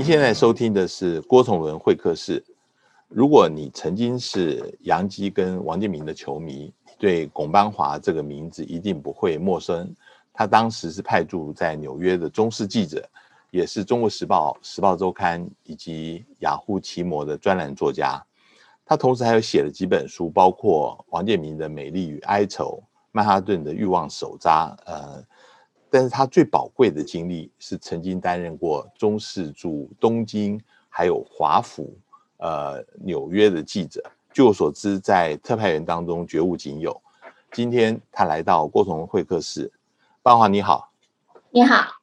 您现在收听的是郭崇伦会客室。如果你曾经是杨基跟王建民的球迷，对龚邦华这个名字一定不会陌生。他当时是派驻在纽约的中视记者，也是《中国时报》《时报周刊》以及雅虎奇摩的专栏作家。他同时还有写了几本书，包括王建民的《美丽与哀愁》、曼哈顿的欲望手札。呃，但是他最宝贵的经历是曾经担任过中视驻东京还有华府。呃，纽约的记者，据我所知，在特派员当中绝无仅有。今天他来到郭同会客室，邦华你好，你好。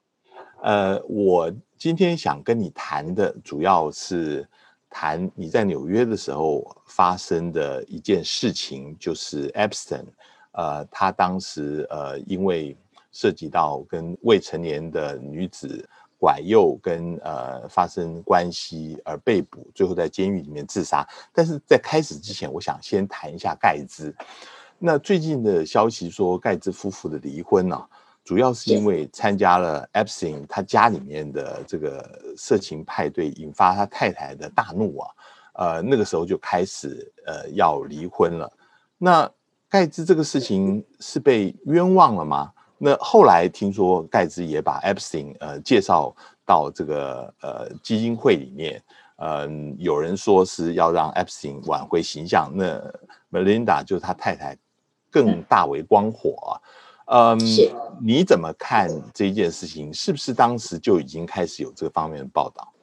呃，我今天想跟你谈的，主要是谈你在纽约的时候发生的一件事情，就是 Epstein，呃，他当时呃，因为涉及到跟未成年的女子。拐诱跟呃发生关系而被捕，最后在监狱里面自杀。但是在开始之前，我想先谈一下盖兹。那最近的消息说，盖兹夫妇的离婚呢，主要是因为参加了 Epstein 他家里面的这个色情派对，引发他太太的大怒啊。呃，那个时候就开始呃要离婚了。那盖茨这个事情是被冤枉了吗？那后来听说盖茨也把 Epstein 呃介绍到这个呃基金会里面，嗯，有人说是要让 Epstein 挽回形象，那 Melinda 就是他太太更大为光火啊，嗯，你怎么看这一件事情？是不是当时就已经开始有这方面的报道？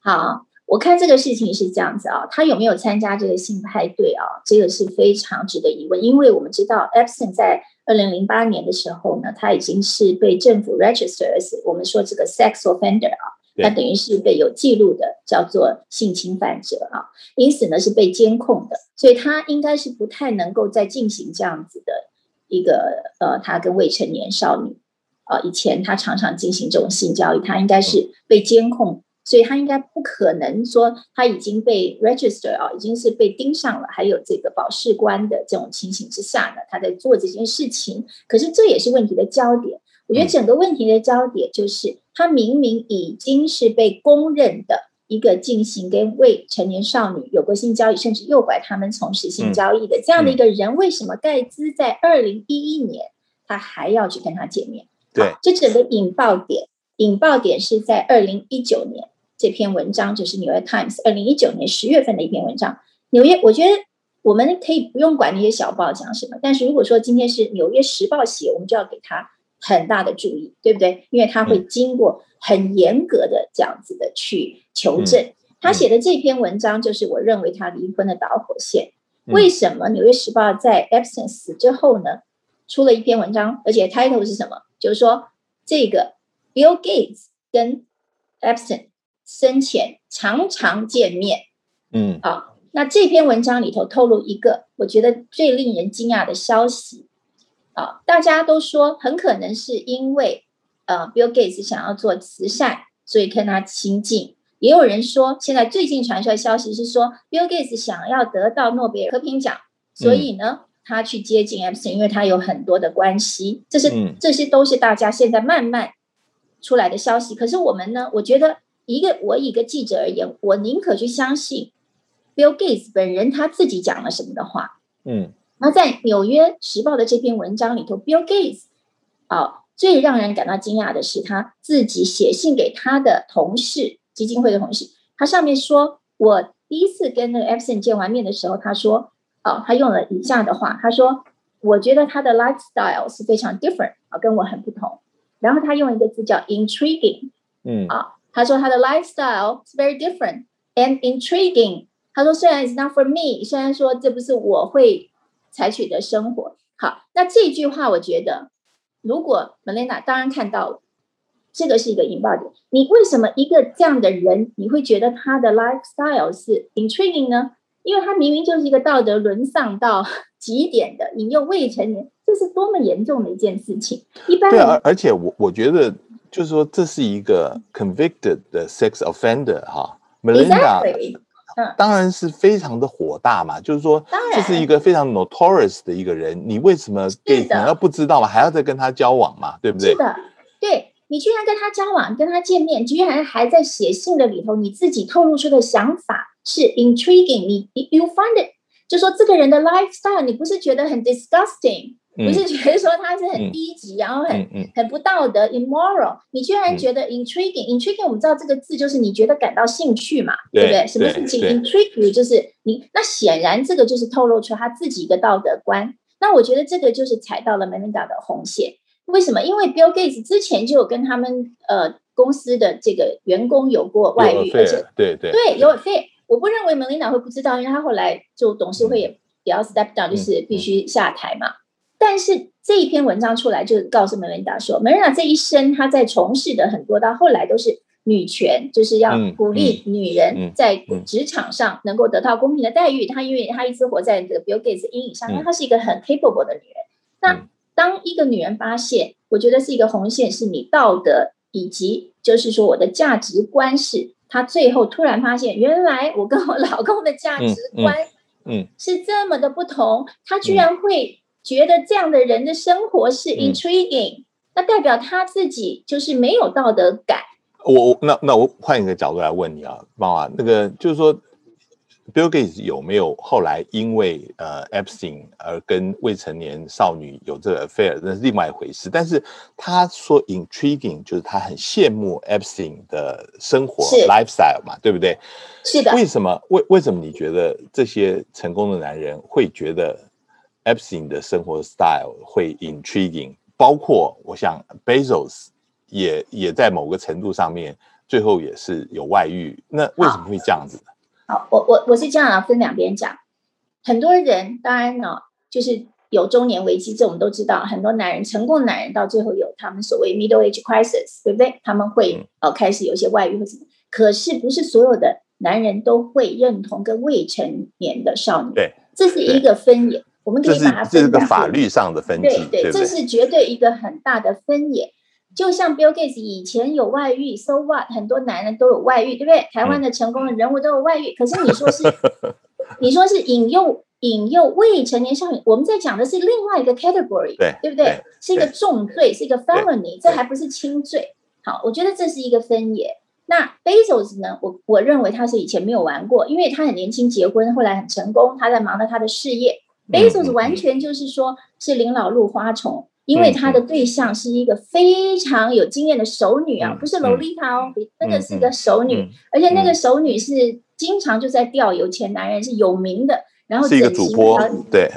好。我看这个事情是这样子啊，他有没有参加这个性派对啊？这个是非常值得疑问，因为我们知道 Epstein 在二零零八年的时候呢，他已经是被政府 register as 我们说这个 sex offender 啊，他等于是被有记录的叫做性侵犯者啊，因此呢是被监控的，所以他应该是不太能够再进行这样子的一个呃，他跟未成年少女啊，以前他常常进行这种性交易，他应该是被监控。所以他应该不可能说他已经被 register 啊，已经是被盯上了，还有这个保释官的这种情形之下呢，他在做这件事情。可是这也是问题的焦点。我觉得整个问题的焦点就是，他明明已经是被公认的一个进行跟未成年少女有过性交易，甚至诱拐他们从事性交易的这样的一个人，为什么盖兹在二零一一年他还要去跟他见面？对，这整个引爆点，引爆点是在二零一九年。这篇文章就是《纽约 Times》二零一九年十月份的一篇文章。纽约，我觉得我们可以不用管那些小报讲什么，但是如果说今天是《纽约时报》写，我们就要给他很大的注意，对不对？因为他会经过很严格的这样子的去求证。他写的这篇文章，就是我认为他离婚的导火线。为什么《纽约时报》在死之后呢，出了一篇文章，而且 title 是什么？就是说这个 Bill Gates 跟 Epstein。生前常常见面，嗯，好，那这篇文章里头透露一个我觉得最令人惊讶的消息，啊，大家都说很可能是因为呃，Bill Gates 想要做慈善，所以跟他亲近。也有人说，现在最近传出来消息是说，Bill Gates 想要得到诺贝尔和平奖，所以呢，他去接近 Epstein，因为他有很多的关系。这是这些都是大家现在慢慢出来的消息。可是我们呢，我觉得。一个我一个记者而言，我宁可去相信 Bill Gates 本人他自己讲了什么的话。嗯，那在《纽约时报》的这篇文章里头，Bill Gates 啊，最让人感到惊讶的是他自己写信给他的同事基金会的同事，他上面说：“我第一次跟那个 Epstein 见完面的时候，他说，哦，他用了以下的话，他说，我觉得他的 lifestyle 是非常 different 啊，跟我很不同。然后他用一个字叫 intriguing，嗯啊。”他说他的 lifestyle is very different and intriguing。他说虽然 it's not for me，虽然说这不是我会采取的生活。好，那这句话我觉得，如果 Melina 当然看到了，这个是一个引爆点。你为什么一个这样的人，你会觉得他的 lifestyle 是 intriguing 呢？因为他明明就是一个道德沦丧到极点的引诱未成年，这是多么严重的一件事情。一般对，而而且我我觉得。就是说，这是一个 convicted 的 sex offender 哈，Melinda，当然是非常的火大嘛。就是说，这是一个非常 notorious 的一个人，你为什么 gay 难道不知道吗？还要再跟他交往嘛？对不对？是的，对。你居然跟他交往，跟他见面，居然还在写信的里头，你自己透露出的想法是 intriguing，你 you find it，就说这个人的 lifestyle，你不是觉得很 disgusting，不是觉得说他是很低级，然后很很不道德 immoral，你居然觉得 intriguing，intriguing，我们知道这个字就是你觉得感到兴趣嘛，对不对？什么事情 intrigue you 就是你，那显然这个就是透露出他自己一个道德观。那我觉得这个就是踩到了 Melinda 的红线。为什么？因为 Bill Gates 之前就有跟他们呃公司的这个员工有过外遇，而且对对对有费。我不认为 Melinda 会不知道，因为他后来就董事会也也要 step down，就是必须下台嘛。但是这一篇文章出来，就告诉 Melinda 说，Melinda 这一生她在从事的很多，到后来都是女权，就是要鼓励女人在职场上能够得到公平的待遇。她因为她一直活在这个 Bill Gates 阴影下，因为她是一个很 capable 的女人。那当一个女人发现，我觉得是一个红线，是你道德以及就是说我的价值观是，她最后突然发现，原来我跟我老公的价值观，嗯，是这么的不同。他居然会觉得这样的人的生活是 intriguing，那代表他自己就是没有道德感。我我那那我换一个角度来问你啊，妈妈，那个就是说。Bill Gates 有没有后来因为呃 Epstein 而跟未成年少女有这个 affair，那是另外一回事。但是他说 intriguing，就是他很羡慕 Epstein 的生活 lifestyle 嘛，对不对？是的。为什么？为为什么你觉得这些成功的男人会觉得 Epstein 的生活 style 会 intriguing？包括我想 Bezos 也也在某个程度上面，最后也是有外遇。那为什么会这样子？好，我我我是这样啊，分两边讲。很多人当然呢，就是有中年危机，这我们都知道。很多男人，成功的男人到最后有他们所谓 middle age crisis，对不对？他们会呃开始有些外遇或什么。可是不是所有的男人都会认同跟未成年的少女。对，这是一个分野。我们可以把它这是个法律上的分对对，这是绝对一个很大的分野。就像 Bill Gates 以前有外遇，So what？很多男人都有外遇，对不对？台湾的成功的人物都有外遇，可是你说是，你说是引诱引诱未成年少女，我们在讲的是另外一个 category，对对不对？是一个重罪，是一个 felony，这还不是轻罪。好，我觉得这是一个分野。那 Bezos 呢？我我认为他是以前没有玩过，因为他很年轻结婚，后来很成功，他在忙着他的事业。Bezos 完全就是说是临老入花丛。因为他的对象是一个非常有经验的熟女啊，不是萝莉塔哦，那个是一个熟女，而且那个熟女是经常就在钓有钱男人，是有名的。然后是一个主播，对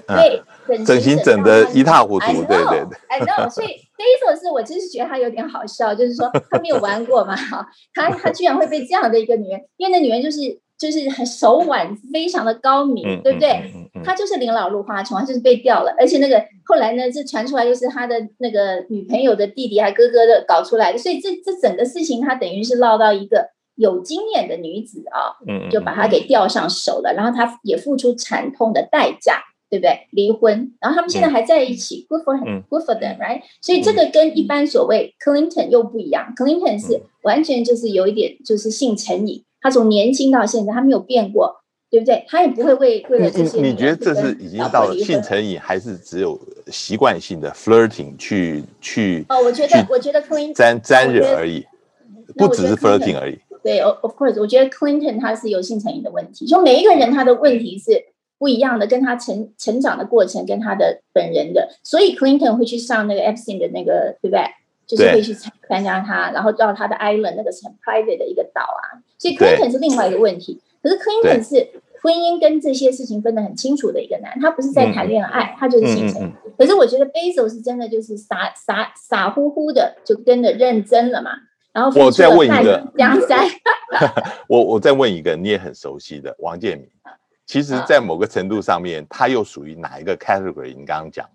对，整形整的一塌糊涂，对对对。所以第一首是我真是觉得他有点好笑，就是说他没有玩过嘛，哈，他他居然会被这样的一个女人，因为那女人就是。就是很手腕非常的高明，对不对？他就是临老入花丛，他就是被掉了。而且那个后来呢，这传出来又是他的那个女朋友的弟弟还哥哥的搞出来的，所以这这整个事情他等于是落到一个有经验的女子啊，就把他给钓上手了。然后他也付出惨痛的代价，对不对？离婚，然后他们现在还在一起，good for him，good for them，right？所以这个跟一般所谓 Clinton 又不一样，Clinton 是完全就是有一点就是性成瘾。他从年轻到现在，他没有变过，对不对？他也不会为为了这些。你觉得这是已经到了性成瘾，还是只有习惯性的 flirting 去去？哦，我觉得，我觉得 Clinton 沾沾惹而已，不只是 flirting 而已。对，of course，我觉得 Clinton 他是有性成瘾的问题。就每一个人他的问题是不一样的，跟他成成长的过程，跟他的本人的，所以 Clinton 会去上那个 Epstein 的那个，对不对？就是会去参参加他，然后到他的 island 那个很 private 的一个岛啊。所以 Clinton 是另外一个问题，可是 Clinton 是婚姻跟这些事情分得很清楚的一个男，他不是在谈恋爱，他就是。可是我觉得 Basil 是真的就是傻傻傻乎乎的就跟着认真了嘛。然后 我再问一个江山，我我再问一个你也很熟悉的王建民，其实，在某个程度上面，他又属于哪一个 category？你刚刚讲的。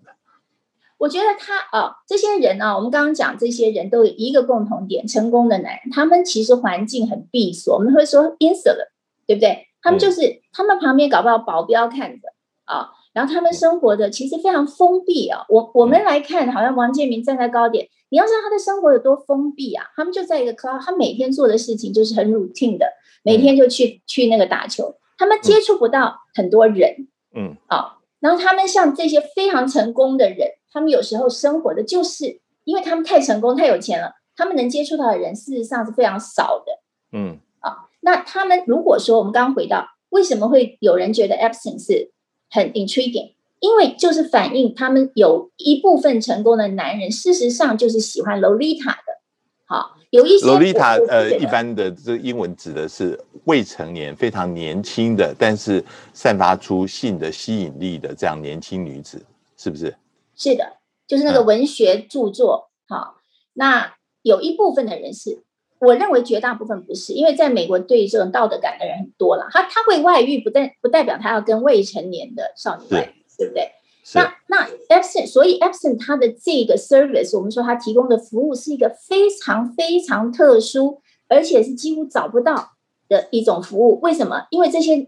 我觉得他啊，这些人啊，我们刚刚讲这些人都有一个共同点：成功的男人，他们其实环境很闭锁，我们会说 insular，对不对？他们就是他们旁边搞不好保镖看着啊，然后他们生活的其实非常封闭啊。我我们来看，好像王建民站在高点，你要知道他的生活有多封闭啊。他们就在一个 club，他每天做的事情就是很 routine 的，每天就去去那个打球，他们接触不到很多人，嗯，啊，然后他们像这些非常成功的人。他们有时候生活的就是，因为他们太成功、太有钱了，他们能接触到的人事实上是非常少的。嗯，啊，那他们如果说我们刚刚回到为什么会有人觉得 Epstein 是很 intriguing，因为就是反映他们有一部分成功的男人，事实上就是喜欢 Lolita 的。好，有一些 Lolita 呃，一般的这英文指的是未成年、非常年轻的，但是散发出性的吸引力的这样年轻女子，是不是？是的，就是那个嗯文学著作。好，那有一部分的人是，我认为绝大部分不是，因为在美国对这种道德感的人很多了。他他会外遇，不代不代表他要跟未成年的少女外遇，对不对？是那那 Epson，所以 Epson 它的这个 service，我们说它提供的服务是一个非常非常特殊，而且是几乎找不到的一种服务。为什么？因为这些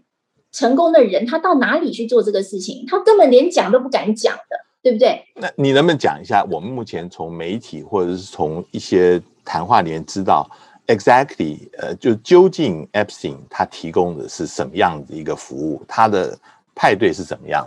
成功的人，他到哪里去做这个事情，他根本连讲都不敢讲的，对不对？那你能不能讲一下，我们目前从媒体或者是从一些谈话里面知道，exactly 呃，就究竟 Epstein 他提供的是什么样的一个服务，他的派对是怎么样？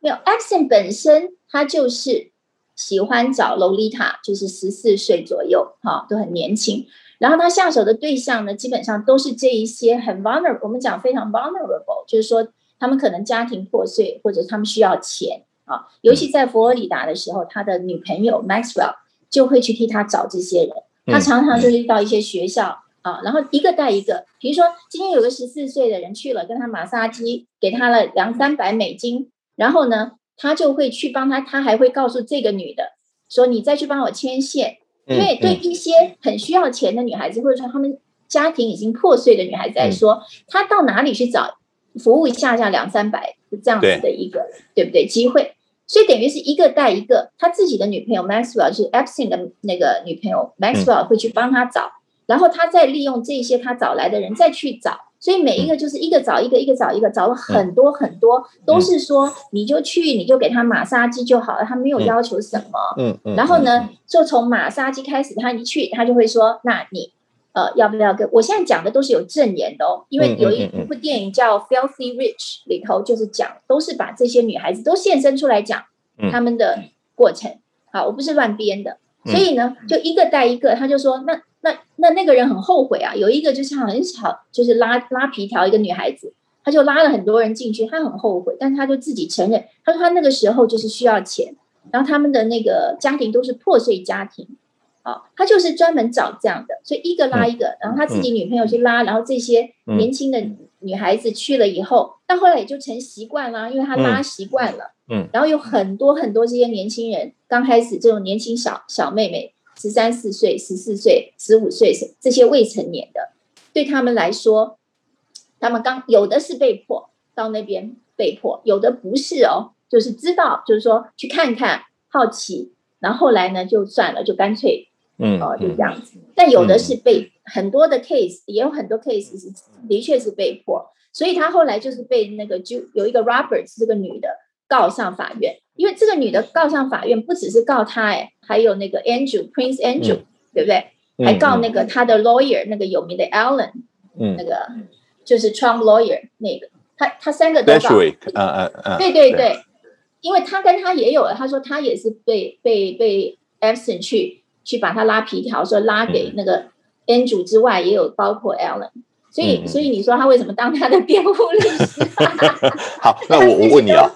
没有 Epson 本身他就是喜欢找 Lolita，就是十四岁左右，哈、都很年轻。然后他下手的对象呢，基本上都是这一些很 vulnerable，我们讲非常 vulnerable，就是说他们可能家庭破碎，或者他们需要钱啊。尤其在佛罗里达的时候，他的女朋友 Maxwell 就会去替他找这些人。他嗯常常就是到一些学校啊，然后一个带一个。比如说，今天有个十四岁的人去了，跟他马杀鸡，给他了两三百美金，然后呢，他就会去帮他，他还会告诉这个女的说：“你再去帮我牵线。”因为对一些很需要钱的女孩子，或者说她们家庭已经破碎的女孩子来说，她到哪里去找服务一下下两三百这样子的一个对不对机会？所以等于是一个带一个，他自己的女朋友 Maxwell 就是 Epstein 的那个女朋友 Maxwell 会去帮他找，然后他再利用这些他找来的人再去找，所以每一个就是一个找一个，一个找一个，找了很多很多，都是说你就去你就给他马杀鸡就好了，他没有要求什么。嗯嗯，然后呢，就从马杀鸡开始，他一去他就会说，那你。呃，要不要跟我现在讲的都是有证言的哦，因为有一部电影叫《Filthy Rich》，里头就是讲，都是把这些女孩子都现身出来讲他们的过程。好，我不是乱编的，所以呢，就一个带一个，他就说，那那那那个人很后悔啊，有一个就是很小，就是拉拉皮条一个女孩子，他就拉了很多人进去，他很后悔，但是他就自己承认，他说他那个时候就是需要钱，然后他们的那个家庭都是破碎家庭。啊，他就是专门找这样的，所以一个拉一个，然后他自己女朋友去拉，然后这些年轻的女孩子去了以后，到后来也就成习惯啦，因为他拉习惯了，嗯，然后有很多很多这些年轻人，刚开始这种年轻小小妹妹，十三四岁、十四岁、十五岁这些未成年的，对他们来说，他们刚有的是被迫到那边被迫，有的不是哦，就是知道，就是说去看看，好奇，然后后来呢就算了，就干脆。嗯，哦，就这样子。但有的是被很多的 case，也有很多 case 是的确是被迫，所以他后来就是被那个就有一个 Roberts 这个女的告上法院，因为这个女的告上法院不只是告他，哎，还有那个 Andrew Prince Andrew，、对不对？还告那个他的 lawyer 那个有名的 Allen，嗯，那个就是 Trump lawyer 那个，他他三个都告。啊啊啊，对对对，因为他跟他也有了，他说他也是被被被 Epstein 去。去把他拉皮条，说拉给那个 Andrew 之外，也有包括 Allen，所以所以你说他为什么当他的辩护律师？好，那我 我问你啊，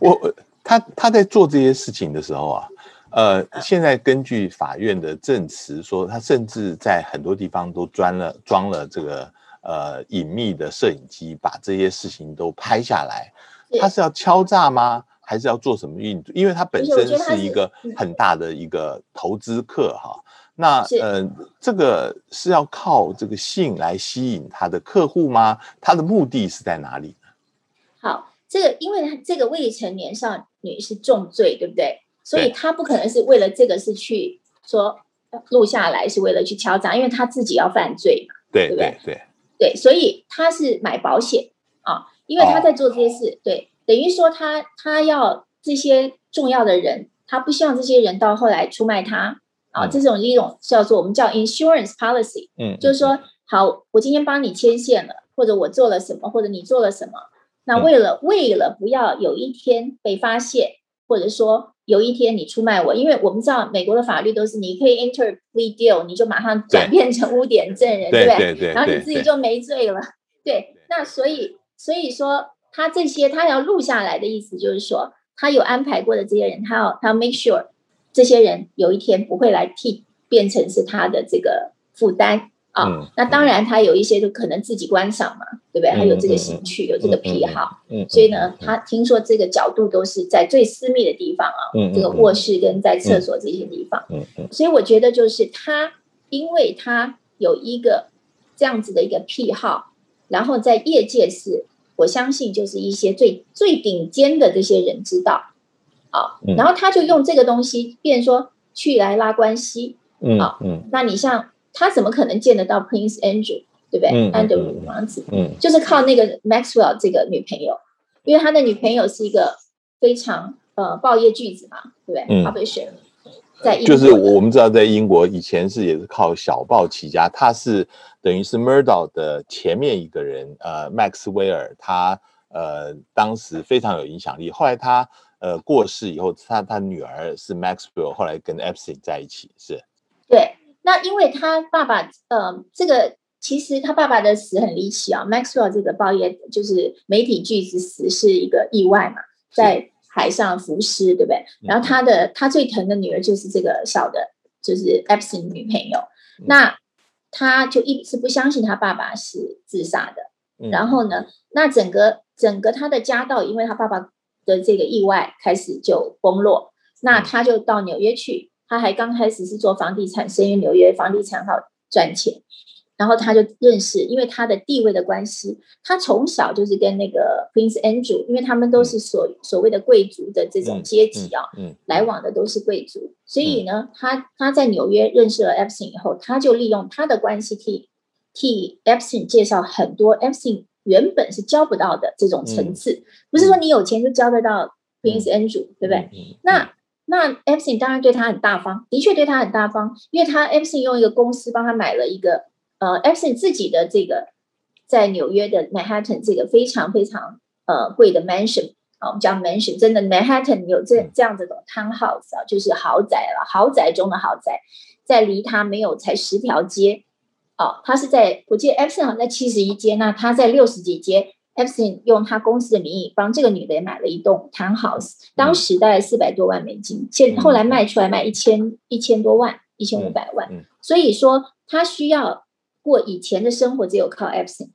我他他在做这些事情的时候啊，呃，现在根据法院的证词说，他甚至在很多地方都装了装了这个呃隐秘的摄影机，把这些事情都拍下来。他是要敲诈吗？还是要做什么运作？因为他本身是一个很大的一个投资客哈。那呃，这个是要靠这个性来吸引他的客户吗？他的目的是在哪里呢？好，这个因为这个未成年少女是重罪，对不对？所以他不可能是为了这个是去说录下来是为了去敲诈，因为他自己要犯罪嘛。对对对对对，所以他是买保险啊，因为他在做这些事，对。等于说他他要这些重要的人，他不希望这些人到后来出卖他啊，这种一种叫做我们叫 insurance policy，嗯，就是说好，我今天帮你牵线了，或者我做了什么，或者你做了什么，那为了为了不要有一天被发现，或者说有一天你出卖我，因为我们知道美国的法律都是你可以 enter plea deal，你就马上转变成污点证人，对不对？然后你自己就没罪了。对，那所以所以说他这些他要录下来的意思就是说，他有安排过的这些人，他要他要 make sure 这些人有一天不会来替变成是他的这个负担。啊，那当然，他有一些就可能自己观赏嘛，对不对？他有这个兴趣，有这个癖好，嗯所以呢，他听说这个角度都是在最私密的地方啊，这个卧室跟在厕所这些地方。嗯嗯所以我觉得就是他，因为他有一个这样子的一个癖好，然后在业界是，我相信就是一些最最顶尖的这些人知道，啊，然后他就用这个东西，变说去来拉关系，啊，那你像。他怎么可能见得到 Prince Andrew，对不对？Andrew 王子，嗯，就是靠那个 Maxwell 这个女朋友，因为他的女朋友是一个非常呃报业巨子嘛，对不对？嗯，publisher，在就是我们知道，在英国以前是也是靠小报起家，他是等于是 Murdoch 的前面一个人，呃，Max 威尔，他呃当时非常有影响力，后来他呃过世以后，他他女儿是 Maxwell，后来跟 Epstein 在一起，是，对。那因为他爸爸，呃，这个其实他爸爸的死很离奇啊。Maxwell 这个报业就是媒体巨子死是一个意外嘛，在海上浮尸，对不对？然后他的他最疼的女儿就是这个小的，就是 Epstein 女朋友。那他就一直不相信他爸爸是自杀的。然后呢，那整个整个他的家道，因为他爸爸的这个意外开始就崩落。那他就到纽约去。他还刚开始是做房地产，生于纽约房地产好赚钱，然后他就认识，因为他的地位的关系，他从小就是跟那个 Prince Andrew，因为他们都是所所谓的贵族的这种阶级啊，嗯来往的都是贵族，所以呢，他他在纽约认识了 Epstein 以后，他就利用他的关系替替 Epstein 介绍很多 Epstein 原本是交不到的这种层次，不是说你有钱就交得到 Prince Andrew，对不对？那那 Epstein 当然对他很大方，的确对他很大方，因为他 Epstein 用一个公司帮他买了一个呃 Epstein 自己的这个在纽约的 Manhattan 这个非常非常呃贵的 mansion 啊，我们叫 mansion，真的 Manhattan 有这这样子的 townhouse 啊，就是豪宅了，豪宅中的豪宅，在离他没有才十条街哦，他是在我记得 Epstein 好像在七十一街，那他在六十几街。Epstein 用他公司的名义帮这个女的也买了一栋 townhouse，当时大概四百多万美金，现后来卖出来卖一千一千多万，一千五百万。所以说他需要过以前的生活，只有靠 Epstein。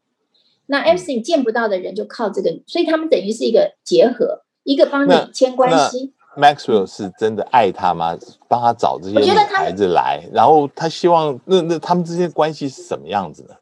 那 Epstein 见不到的人就靠这个，所以他们等于是一个结合，一个帮你牵关系。Maxwell 是真的爱他吗？帮他找这些女孩子来，然后他希望那那他们之间关系是什么样子呢？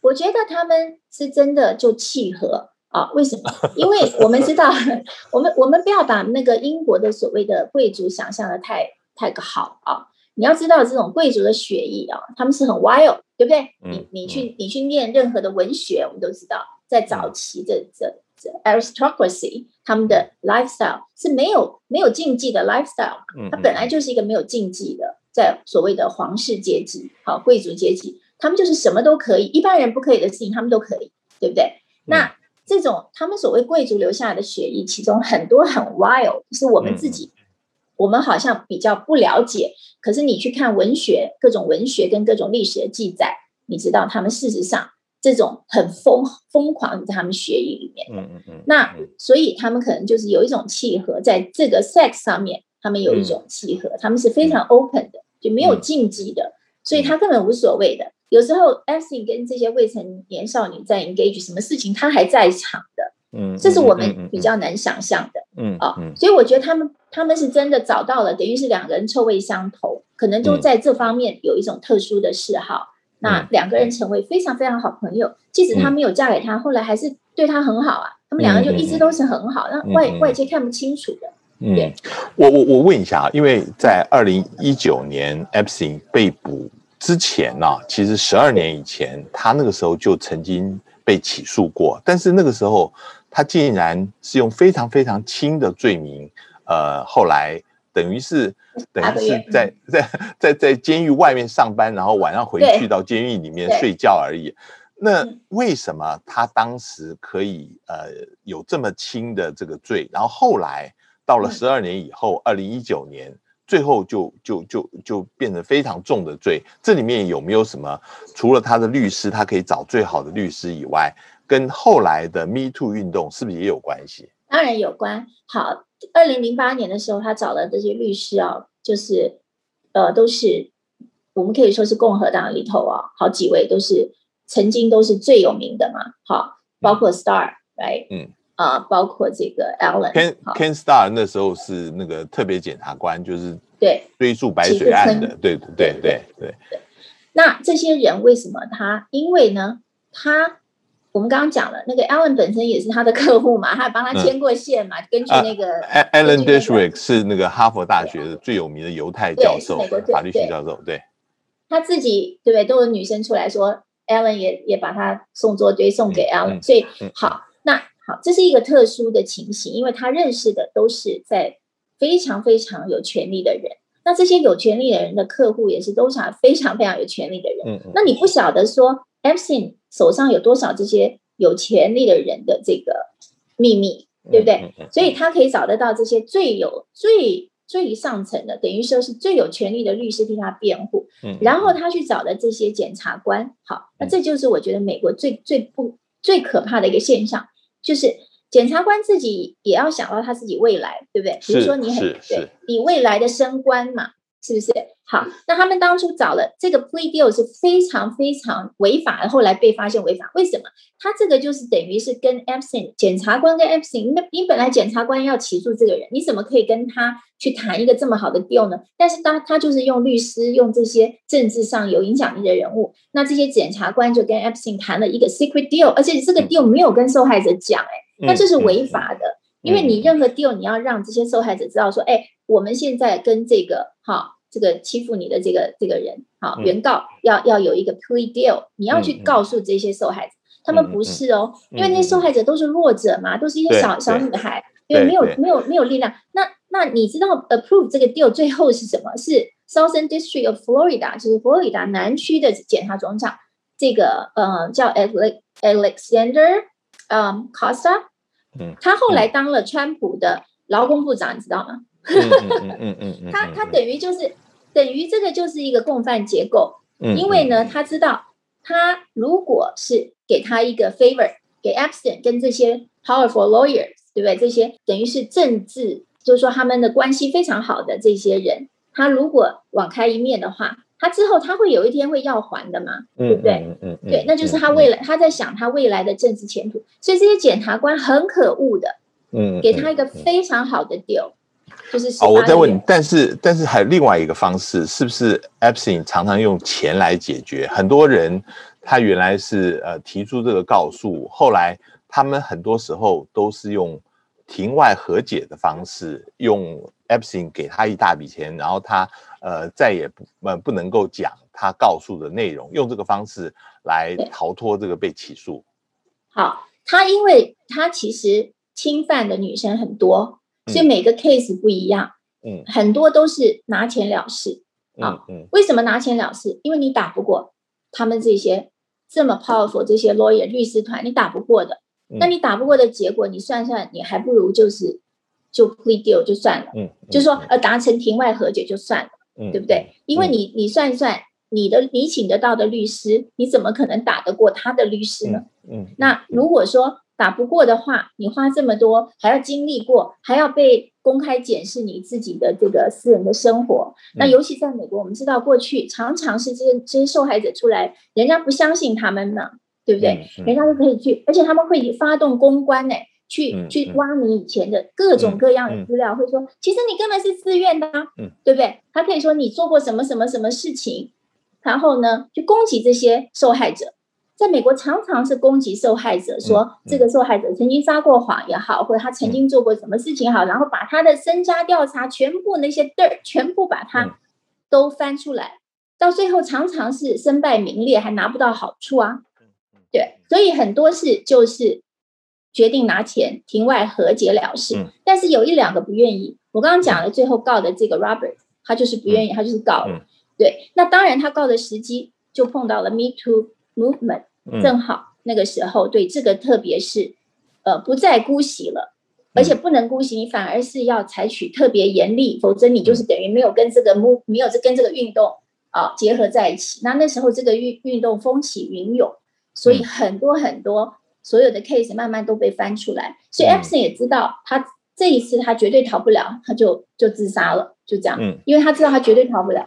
我觉得他们是真的就契合啊？为什么？因为我们知道，我们我们不要把那个英国的所谓的贵族想象的太太个好啊！你要知道，这种贵族的血液啊，他们是很 wild，对不对？你你去你去念任何的文学，我们都知道，在早期的这这 aristocracy，他们的 lifestyle 是没有没有禁忌的 lifestyle，它本来就是一个没有禁忌的，在所谓的皇室阶级，好贵族阶级。他们就是什么都可以，一般人不可以的事情，他们都可以，对不对？那这种他们所谓贵族留下来的血液，其中很多很 wild，是我们自己，我们好像比较不了解。可是你去看文学，各种文学跟各种历史的记载，你知道他们事实上这种很疯疯狂在他们血液里面。嗯嗯嗯。那所以他们可能就是有一种契合，在这个 sex 上面，他们有一种契合，他们是非常 open 的，就没有禁忌的，所以他根本无所谓的。有时候 a s i n 跟这些未成年少女在 engage 什么事情，他还在场的，嗯，这是我们比较难想象的，嗯啊，所以我觉得他们他们是真的找到了，等于是两个人臭味相投，可能就在这方面有一种特殊的嗜好，那两个人成为非常非常好朋友，即使他没有嫁给他，后来还是对他很好啊，他们两个就一直都是很好，让外外界看不清楚的。嗯，我我我问一下啊，因为在二零一九年 Epstein 被捕。之前呢，其实十二年以前，他那个时候就曾经被起诉过，但是那个时候他竟然是用非常非常轻的罪名，呃，后来等于是等于是在 在在在监狱外面上班，然后晚上回去到监狱里面睡觉而已。那为什么他当时可以呃有这么轻的这个罪，然后后来到了十二年以后，二零一九年，最后就就就就变成非常重的罪。这里面有没有什么？除了他的律师，他可以找最好的律师以外，跟后来的 Me Too 运动是不是也有关系？当然有关。好，二零零八年的时候，他找了这些律师啊，就是呃，都是我们可以说是共和党里头啊，好几位都是曾经都是最有名的嘛。好，包括 Star，right？嗯。啊，包括这个 Allen，Ken Ken Star 那时候是那个特别检察官，就是对追溯白水案的，对对对对对。那这些人为什么他？因为呢，他我们刚刚讲了，那个 Allen 本身也是他的客户嘛，他帮他牵过线嘛。根据那个 Allen Dishwick 是那个哈佛大学的最有名的犹太教授，法律系教授。对，他自己对不对？都有女生出来说，Allen 也也把他送作堆送给 Allen，所以好那。好，这是一个特殊的情形，因为他认识的都是在非常非常有权利的人。那这些有权利的人的客户也是都是非常非常有权利的人。嗯嗯。那你不晓得说 Epstein 手上有多少这些有权力的人的这个秘密，对不对？所以他可以找得到这些最有最最上层的，等于说是最有权力的律师替他辩护。嗯。然后他去找的这些检察官，好，那这就是我觉得美国最最不最可怕的一个现象。就是检察官自己也要想到他自己未来，对不对？比如说你很对，你未来的升官嘛，是不是？好，那他们当初找了这个 plea deal 是非常非常违法的，后来被发现违法，为什么？他这个就是等于是跟 Epstein 检察官跟 Epstein，那你本来检察官要起诉这个人，你怎么可以跟他去谈一个这么好的 deal 呢？但是当他就是用律师，用这些政治上有影响力的人物，那这些检察官就跟 Epstein 谈了一个 secret deal，而且这个 deal 没有跟受害者讲，哎，那这是违法的，因为你任何 deal 你要让这些受害者知道说，哎，我们现在跟这个哈。这个欺负你的这个这个人，好，原告要要有一个 plea deal，你要去告诉这些受害者，他们不是哦，因为那些受害者都是弱者嘛，都是一些小小女孩，对，没有没有没有力量。那那你知道 approve 这个 deal 最后是什么？是 Southern District of Florida，就是佛罗里达南区的检察总长，这个呃叫 Alexander 嗯 Costa，嗯，他后来当了川普的劳工部长，你知道吗？嗯嗯嗯他他等于就是等于这个就是一个共犯结构，因为呢，他知道他如果是给他一个 favor，给 Epstein 跟这些 powerful lawyers，对不对？这些等于是政治，就是说他们的关系非常好的这些人，他如果网开一面的话，他之后他会有一天会要还的嘛，对不对？嗯嗯，对，那就是他未来他在想他未来的政治前途，所以这些检察官很可恶的，嗯，给他一个非常好的 deal。就是哦，我再问你，但是但是还有另外一个方式，是不是 Epstein 常常用钱来解决？很多人他原来是呃提出这个告诉，后来他们很多时候都是用庭外和解的方式，用 Epstein 给他一大笔钱，然后他呃再也不呃不能够讲他告诉的内容，用这个方式来逃脱这个被起诉。好，他因为他其实侵犯的女生很多。所以每个 case 不一样，嗯，很多都是拿钱了事啊。嗯为什么拿钱了事？因为你打不过他们这些这么 powerful 这些 lawyer 律师团，你打不过的。那你打不过的结果，你算算，你还不如就是就 plea deal 就算了，嗯，就说呃达成庭外和解就算了，嗯，对不对？因为你你算一算，你的你请得到的律师，你怎么可能打得过他的律师呢？嗯，那如果说。打不过的话，你花这么多，还要经历过，还要被公开检视你自己的这个私人的生活。那尤其在美国，我们知道过去常常是这些这些受害者出来，人家不相信他们呢，对不对？人家就可以去，而且他们会发动公关呢，去去挖你以前的各种各样的资料，会说其实你根本是自愿的，对不对？他可以说你做过什么什么什么事情，然后呢，就攻击这些受害者。在美国，常常是攻击受害者，说这个受害者曾经撒过谎也好，或者他曾经做过什么事情好，然后把他的身家调查全部那些 dirt 全部把它都翻出来，到最后常常是身败名裂，还拿不到好处啊。对，所以很多事就是决定拿钱庭外和解了事，但是有一两个不愿意。我刚刚讲了，最后告的这个 Robert，他就是不愿意，他就是告了。对，那当然他告的时机就碰到了 Me Too movement。正好那个时候，对这个特别是，呃，不再姑息了，而且不能姑息，你反而是要采取特别严厉，否则你就是等于没有跟这个 move 没有跟这个运动啊结合在一起。那那时候这个运运动风起云涌，所以很多很多所有的 case 慢慢都被翻出来。所以 Epson 也知道，他这一次他绝对逃不了，他就就自杀了，就这样。嗯，因为他知道他绝对逃不了。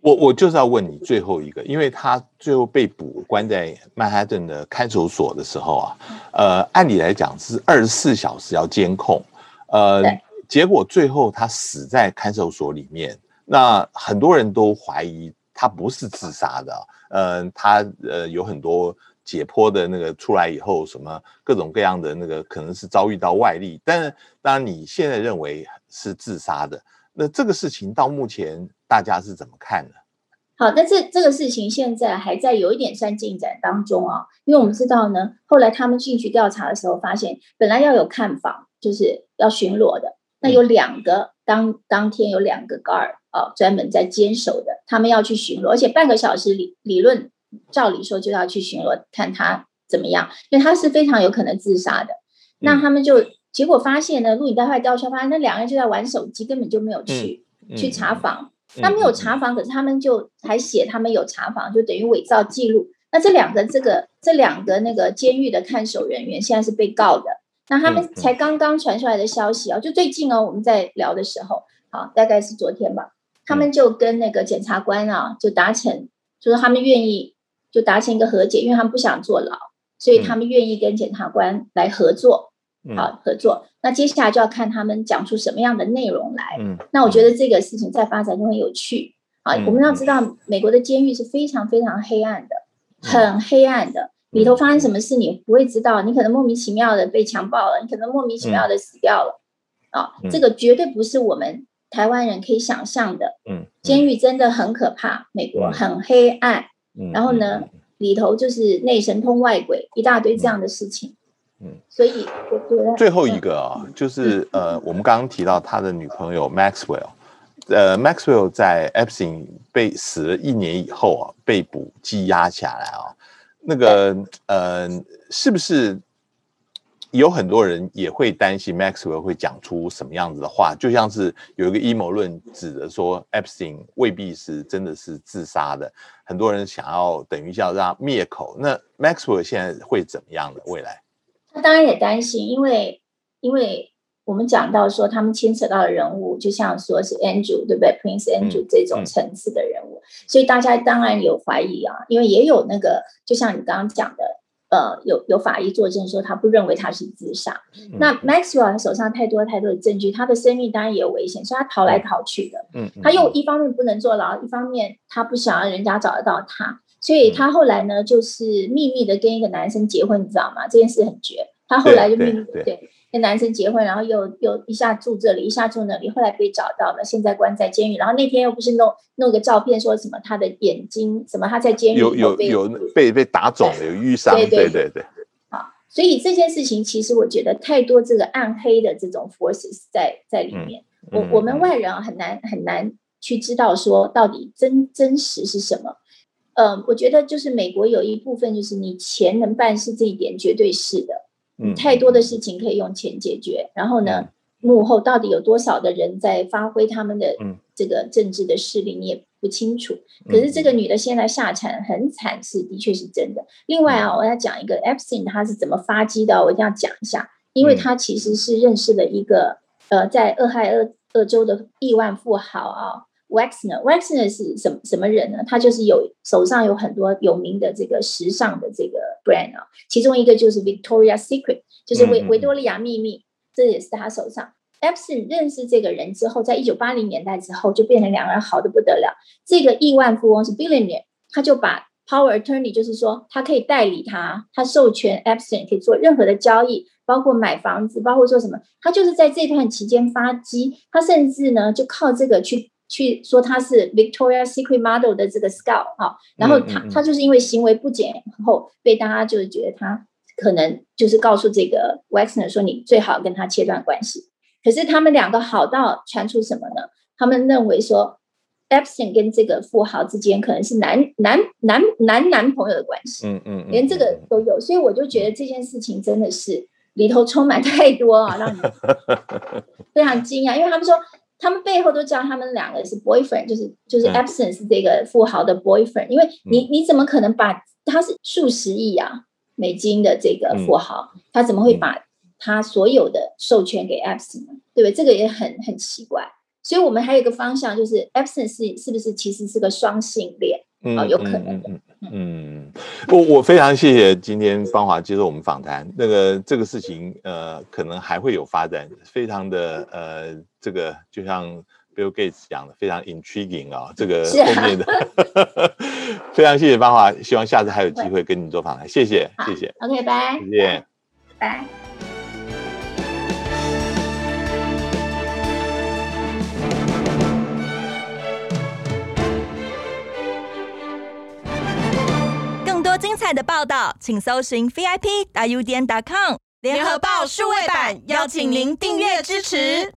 我我就是要问你最后一个，因为他最后被捕关在曼哈顿的看守所的时候啊，呃，按理来讲是二十四小时要监控，呃，结果最后他死在看守所里面，那很多人都怀疑他不是自杀的，嗯，他呃有很多解剖的那个出来以后，什么各种各样的那个可能是遭遇到外力，但是当然你现在认为是自杀的。那这个事情到目前大家是怎么看的？好，那这这个事情现在还在有一点算进展当中啊，因为我们知道呢，后来他们进去调查的时候，发现本来要有看房，就是要巡逻的，那有两个当当天有两个 guard 哦，专门在坚守的，他们要去巡逻，而且半个小时理理论照理说就要去巡逻，看他怎么样，因为他是非常有可能自杀的，那他们就。结果发现呢，录影带坏调出来，发现那两个人就在玩手机，根本就没有去去查房。那没有查房，可是他们就还写他们有查房，就等于伪造记录。那这两个这个这两个那个监狱的看守人员现在是被告的。那他们才刚刚传出来的消息啊，就最近哦，我们在聊的时候，好，大概是昨天吧，他们就跟那个检察官啊，就达成，就是他们愿意就达成一个和解，因为他们不想坐牢，所以他们愿意跟检察官来合作。好合作，那接下来就要看他们讲出什么样的内容来。嗯，那我觉得这个事情再发展就很有趣。啊，我们要知道，美国的监狱是非常非常黑暗的，很黑暗的，里头发生什么事你不会知道，你可能莫名其妙的被强暴了，你可能莫名其妙的死掉了。啊，这个绝对不是我们台湾人可以想象的。嗯，监狱真的很可怕，美国很黑暗。嗯，然后呢，里头就是内神通外鬼，一大堆这样的事情。嗯，所以我觉得最后一个啊，就是呃，我们刚刚提到他的女朋友 Maxwell，呃，Maxwell 在 Epstein 被死了一年以后啊，被捕羁押下来啊，那个呃，是不是有很多人也会担心 Maxwell 会讲出什么样子的话？就像是有一个阴谋论指的说 Epstein 未必是真的是自杀的，很多人想要等于要让灭口。那 Maxwell 现在会怎么样的未来？他当然也担心，因为因为我们讲到说，他们牵扯到的人物，就像说是 Andrew 对不对？Prince Andrew 这种层次的人物，所以大家当然有怀疑啊。因为也有那个，就像你刚刚讲的，呃，有有法医作证说他不认为他是自杀。那 Maxwell 手上太多太多的证据，他的生命当然也有危险，所以他逃来逃去的。嗯，他又一方面不能坐牢，一方面他不想让人家找得到他。所以他后来呢，就是秘密的跟一个男生结婚，你知道吗？这件事很绝。他后来就秘密对跟男生结婚，然后又又一下住这里，一下住那里，后来被找到了，现在关在监狱。然后那天又不是弄弄个照片，说什么他的眼睛什么他在监狱有有有被被打肿了有淤伤，对对对对。好，所以这件事情其实我觉得太多这个暗黑的这种 forces 在在里面，我我们外人啊很难很难去知道说到底真真实是什么。嗯，我觉得就是美国有一部分，就是你钱能办事这一点绝对是的，嗯，太多的事情可以用钱解决。然后呢，幕后到底有多少的人在发挥他们的这个政治的势力，你也不清楚。可是这个女的现在下场很惨，是的确是真的。另外啊，我要讲一个 Epstein 他是怎么发迹的，我一定要讲一下，因为他其实是认识了一个呃，在俄亥俄俄州的亿万富豪啊。Waxner，Waxner 是什么什么人呢？他就是有手上有很多有名的这个时尚的这个 brand 啊，其中一个就是 Victoria Secret，就是维维多利亚秘密，这也是他手上。Epstein 认识这个人之后，在一九八零年代之后，就变成两个人好的不得了。这个亿万富翁是 billionaire，他就把 power attorney，就是说他可以代理他，他授权 Epstein 可以做任何的交易，包括买房子，包括做什么，他就是在这段期间发迹，他甚至呢就靠这个去。去说他是 Victoria Secret Model 的这个 Scout 哈，然后他他就是因为行为不检后被大家就是觉得他可能就是告诉这个 Waxner 说你最好跟他切断关系。可是他们两个好到传出什么呢？他们认为说 Epstein 跟这个富豪之间可能是男男男男男朋友的关系，嗯嗯，连这个都有。所以我就觉得这件事情真的是里头充满太多啊，让你 非常惊讶，因为他们说他们背后都叫他们两个是 boyfriend，就是就是 Epson 是这个富豪的 boyfriend，因为你你怎么可能把他是数十亿啊美金的这个富豪，他怎么会把他所有的授权给 Epson 呢？对不对？这个也很很奇怪。所以我们还有一个方向，就是 Epson 是是不是其实是个双性恋啊？有可能的。嗯，我我非常谢谢今天芳华接受我们访谈。那个这个事情，呃，可能还会有发展，非常的呃，这个就像 Bill Gates 讲的，非常 intriguing 啊。这个后面的，非常谢谢芳华，希望下次还有机会跟你做访谈。谢谢，谢谢。OK，拜，再见，拜。精彩的报道，请搜寻 VIP 大 U 点 com 联合报数位版，邀请您订阅支持。